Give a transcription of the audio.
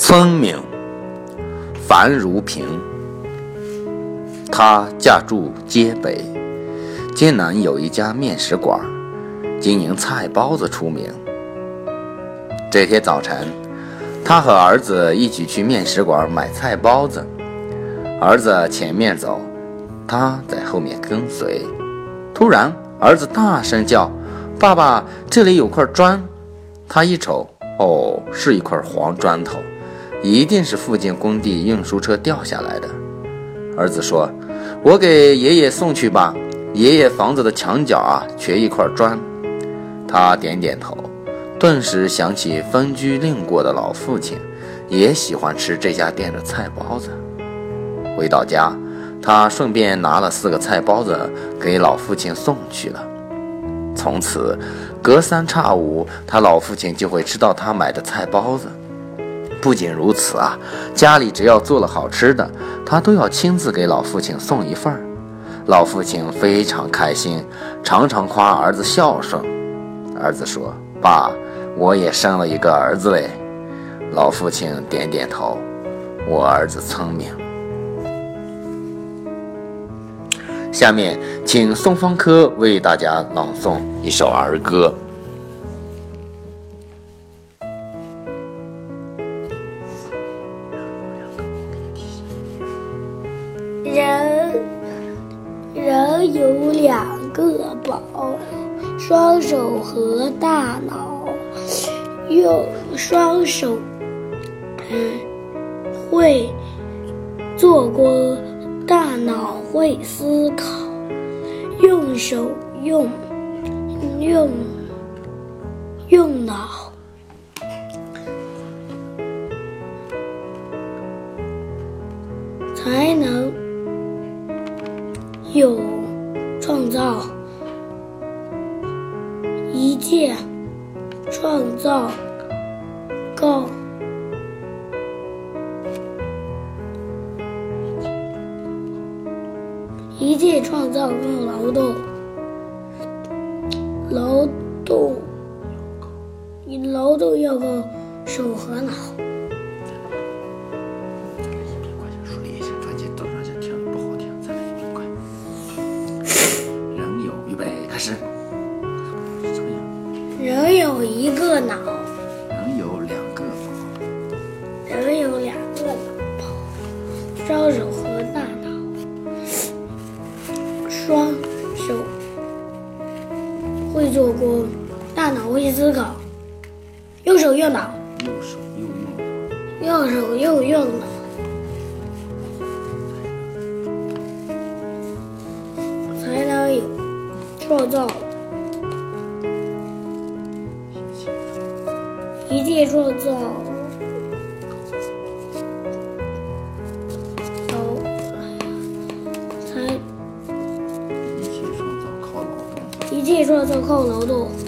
聪明，樊如萍。她家住街北，街南有一家面食馆，经营菜包子出名。这天早晨，她和儿子一起去面食馆买菜包子，儿子前面走，她在后面跟随。突然，儿子大声叫：“爸爸，这里有块砖！”他一瞅，哦，是一块黄砖头。一定是附近工地运输车掉下来的。儿子说：“我给爷爷送去吧，爷爷房子的墙角啊缺一块砖。”他点点头，顿时想起分居另过的老父亲，也喜欢吃这家店的菜包子。回到家，他顺便拿了四个菜包子给老父亲送去了。从此，隔三差五，他老父亲就会吃到他买的菜包子。不仅如此啊，家里只要做了好吃的，他都要亲自给老父亲送一份儿。老父亲非常开心，常常夸儿子孝顺。儿子说：“爸，我也生了一个儿子嘞。”老父亲点点头：“我儿子聪明。”下面，请宋方科为大家朗诵一首儿歌。人人有两个宝，双手和大脑，用双手嗯会做工，大脑会思考，用手用用用脑。才能有创造一切创造更一切创造更劳动劳动你劳动要靠手和脑。有一个脑，人有两个脑，人有两个脑，双手和大脑。双手会做工，大脑会思考，用手用脑，右手又用脑，右手又用脑，才能有创造。一切创造。劳才一切创造靠劳动。一切创造靠劳动。